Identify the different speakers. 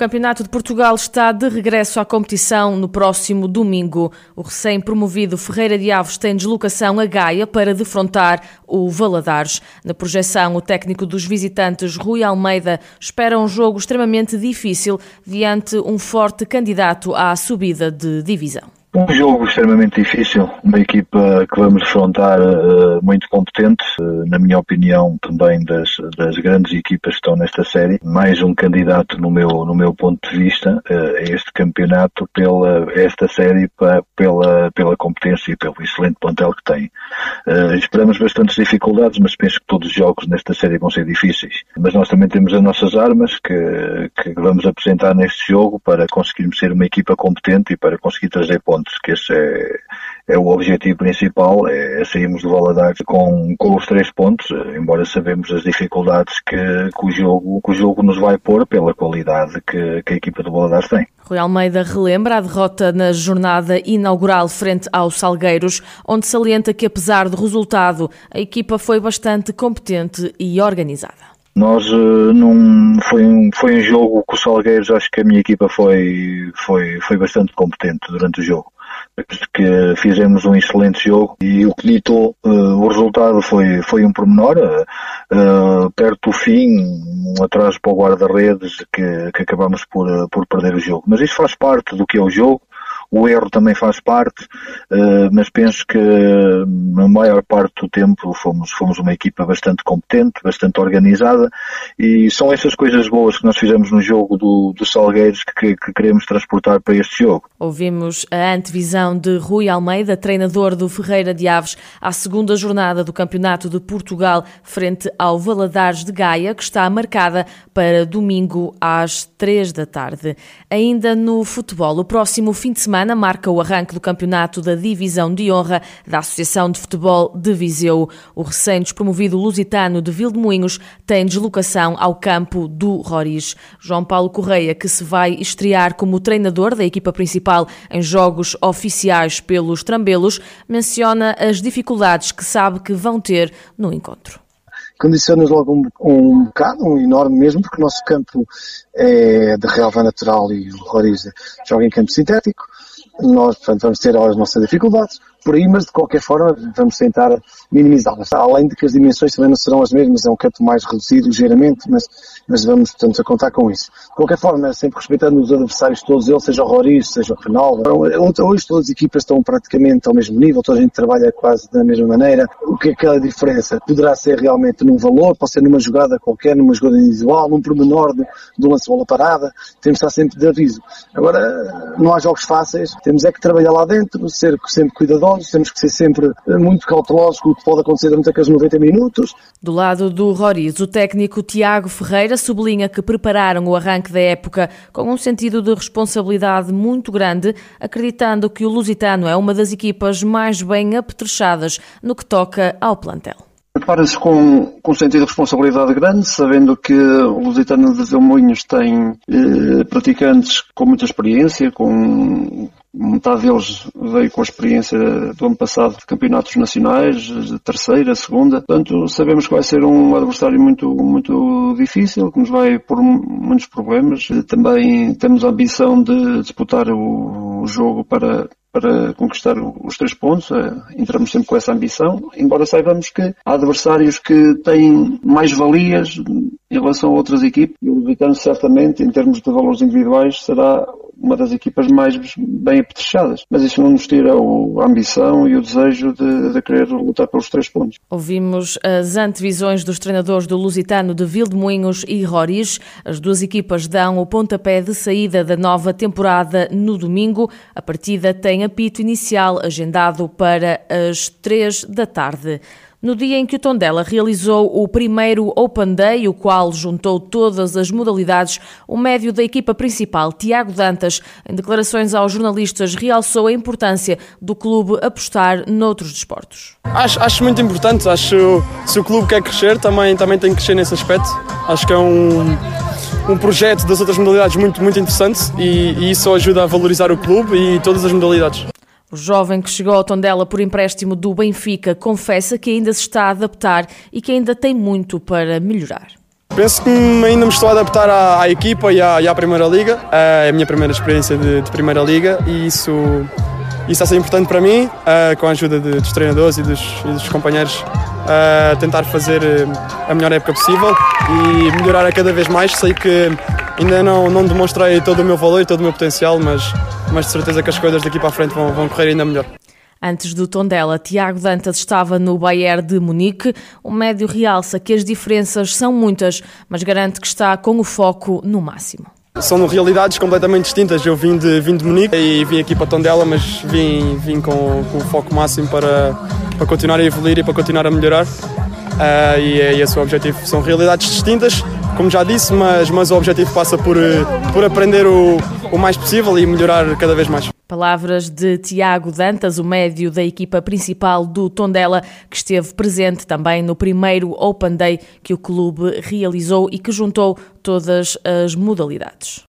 Speaker 1: Campeonato de Portugal está de regresso à competição no próximo domingo. O recém-promovido Ferreira de Aves tem deslocação a Gaia para defrontar o Valadares. Na projeção, o técnico dos visitantes, Rui Almeida, espera um jogo extremamente difícil diante um forte candidato à subida de divisão.
Speaker 2: Um jogo extremamente difícil, uma equipa que vamos defrontar uh, muito competente, uh, na minha opinião também das, das grandes equipas que estão nesta série, mais um candidato no meu, no meu ponto de vista uh, a este campeonato pela esta série pa, pela, pela competência e pelo excelente plantel que tem. esperamos bastantes dificuldades, mas penso que todos os jogos nesta série vão ser difíceis. Mas nós também temos as nossas armas que, que vamos apresentar neste jogo para conseguirmos ser uma equipa competente e para conseguir trazer pontos pontos, que esse é, é o objetivo principal, é, é sairmos do Valadares com, com os três pontos, embora sabemos as dificuldades que, que, o jogo, que o jogo nos vai pôr pela qualidade que, que a equipa do Valadares tem.
Speaker 1: Rui Almeida relembra a derrota na jornada inaugural frente aos Salgueiros, onde salienta que apesar do resultado, a equipa foi bastante competente e organizada.
Speaker 2: Nós uh, num, foi, um, foi um jogo com os Salgueiros, acho que a minha equipa foi, foi, foi bastante competente durante o jogo que fizemos um excelente jogo e o que ditou uh, o resultado foi, foi um pormenor, uh, perto do fim, um atraso para o guarda-redes que, que acabamos por, por perder o jogo. Mas isso faz parte do que é o jogo, o erro também faz parte, eh, mas penso que na maior parte do tempo fomos, fomos uma equipa bastante competente, bastante organizada e são essas coisas boas que nós fizemos no jogo do, do Salgueiros que, que queremos transportar para este jogo.
Speaker 1: Ouvimos a antevisão de Rui Almeida, treinador do Ferreira de Aves, à segunda jornada do Campeonato de Portugal frente ao Valadares de Gaia, que está marcada para domingo às três da tarde. Ainda no futebol, o próximo fim de semana semana marca o arranque do campeonato da Divisão de Honra da Associação de Futebol de Viseu. O recém-despromovido lusitano de Vildemoinhos tem deslocação ao campo do Roriz. João Paulo Correia, que se vai estrear como treinador da equipa principal em jogos oficiais pelos Trambelos, menciona as dificuldades que sabe que vão ter no encontro
Speaker 3: condiciona-nos logo um, um bocado, um enorme mesmo, porque o nosso campo é de relva natural e o Roriz joga em campo sintético nós, portanto, vamos ter as nossas dificuldades por aí, mas de qualquer forma vamos tentar minimizá-las. Além de que as dimensões também não serão as mesmas, é um campo mais reduzido ligeiramente, mas, mas vamos, portanto, a contar com isso. De qualquer forma, sempre respeitando os adversários todos eles, seja o Roriz, seja o Ronaldo. Hoje todas as equipas estão praticamente ao mesmo nível, toda a gente trabalha quase da mesma maneira. O que é aquela diferença? Poderá ser realmente num valor, pode ser numa jogada qualquer, numa jogada individual, num pormenor de, de um lance-bola parada, temos de estar sempre de aviso. Agora, não há jogos fáceis, temos é que trabalhar lá dentro, ser sempre cuidadosos, temos que ser sempre muito cautelosos com o que pode acontecer durante aqueles 90 minutos.
Speaker 1: Do lado do Roriz, o técnico Tiago Ferreira sublinha que prepararam o arranque da época com um sentido de responsabilidade muito grande, acreditando que o Lusitano é uma das equipas mais bem apetrechadas no que toca ao plantel.
Speaker 4: Prepara-se com, com sentido de responsabilidade grande, sabendo que o Lusitano de Zelmoinhos tem eh, praticantes com muita experiência, com metade deles veio com a experiência do ano passado de campeonatos nacionais, de terceira, segunda. Portanto, sabemos que vai ser um adversário muito, muito difícil, que nos vai pôr muitos problemas. Também temos a ambição de disputar o jogo para para conquistar os três pontos. Eh, entramos sempre com essa ambição, embora saibamos que há adversários que têm mais valias em relação a outras equipes. E o Lusitano, certamente, em termos de valores individuais, será uma das equipas mais bem apetrechadas. Mas isso não nos tira a ambição e o desejo de, de, querer lutar pelos três pontos.
Speaker 1: Ouvimos as antevisões dos treinadores do Lusitano de Vildemoinhos e Roriz. As duas equipas dão o pontapé de saída da nova temporada no domingo. A partida tem apito inicial agendado para as três da tarde. No dia em que o Tondela realizou o primeiro Open Day, o qual juntou todas as modalidades, o médio da equipa principal, Tiago Dantas, em declarações aos jornalistas, realçou a importância do clube apostar noutros desportos.
Speaker 5: Acho, acho muito importante, acho se o clube quer crescer, também, também tem que crescer nesse aspecto. Acho que é um, um projeto das outras modalidades muito, muito interessante e, e isso ajuda a valorizar o clube e todas as modalidades.
Speaker 1: O jovem que chegou ao Tondela por empréstimo do Benfica confessa que ainda se está a adaptar e que ainda tem muito para melhorar.
Speaker 5: Penso que ainda me estou a adaptar à, à equipa e à, e à, Primeira Liga. É a minha primeira experiência de, de Primeira Liga e isso, isso está a ser importante para mim, uh, com a ajuda de, dos treinadores e dos, e dos companheiros, uh, tentar fazer a melhor época possível e melhorar a cada vez mais. Sei que ainda não, não demonstrei todo o meu valor e todo o meu potencial, mas mas de certeza que as coisas daqui para a frente vão, vão correr ainda melhor.
Speaker 1: Antes do Tondela, Tiago Dantas estava no Bayern de Munique. O médio realça que as diferenças são muitas, mas garante que está com o foco no máximo.
Speaker 5: São realidades completamente distintas. Eu vim de, vim de Munique e vim aqui para Tondela, mas vim, vim com, com o foco máximo para, para continuar a evoluir e para continuar a melhorar. Uh, e é esse o objetivo. São realidades distintas, como já disse, mas, mas o objetivo passa por, por aprender o, o mais possível e melhorar cada vez mais.
Speaker 1: Palavras de Tiago Dantas, o médio da equipa principal do Tondela, que esteve presente também no primeiro Open Day que o clube realizou e que juntou todas as modalidades.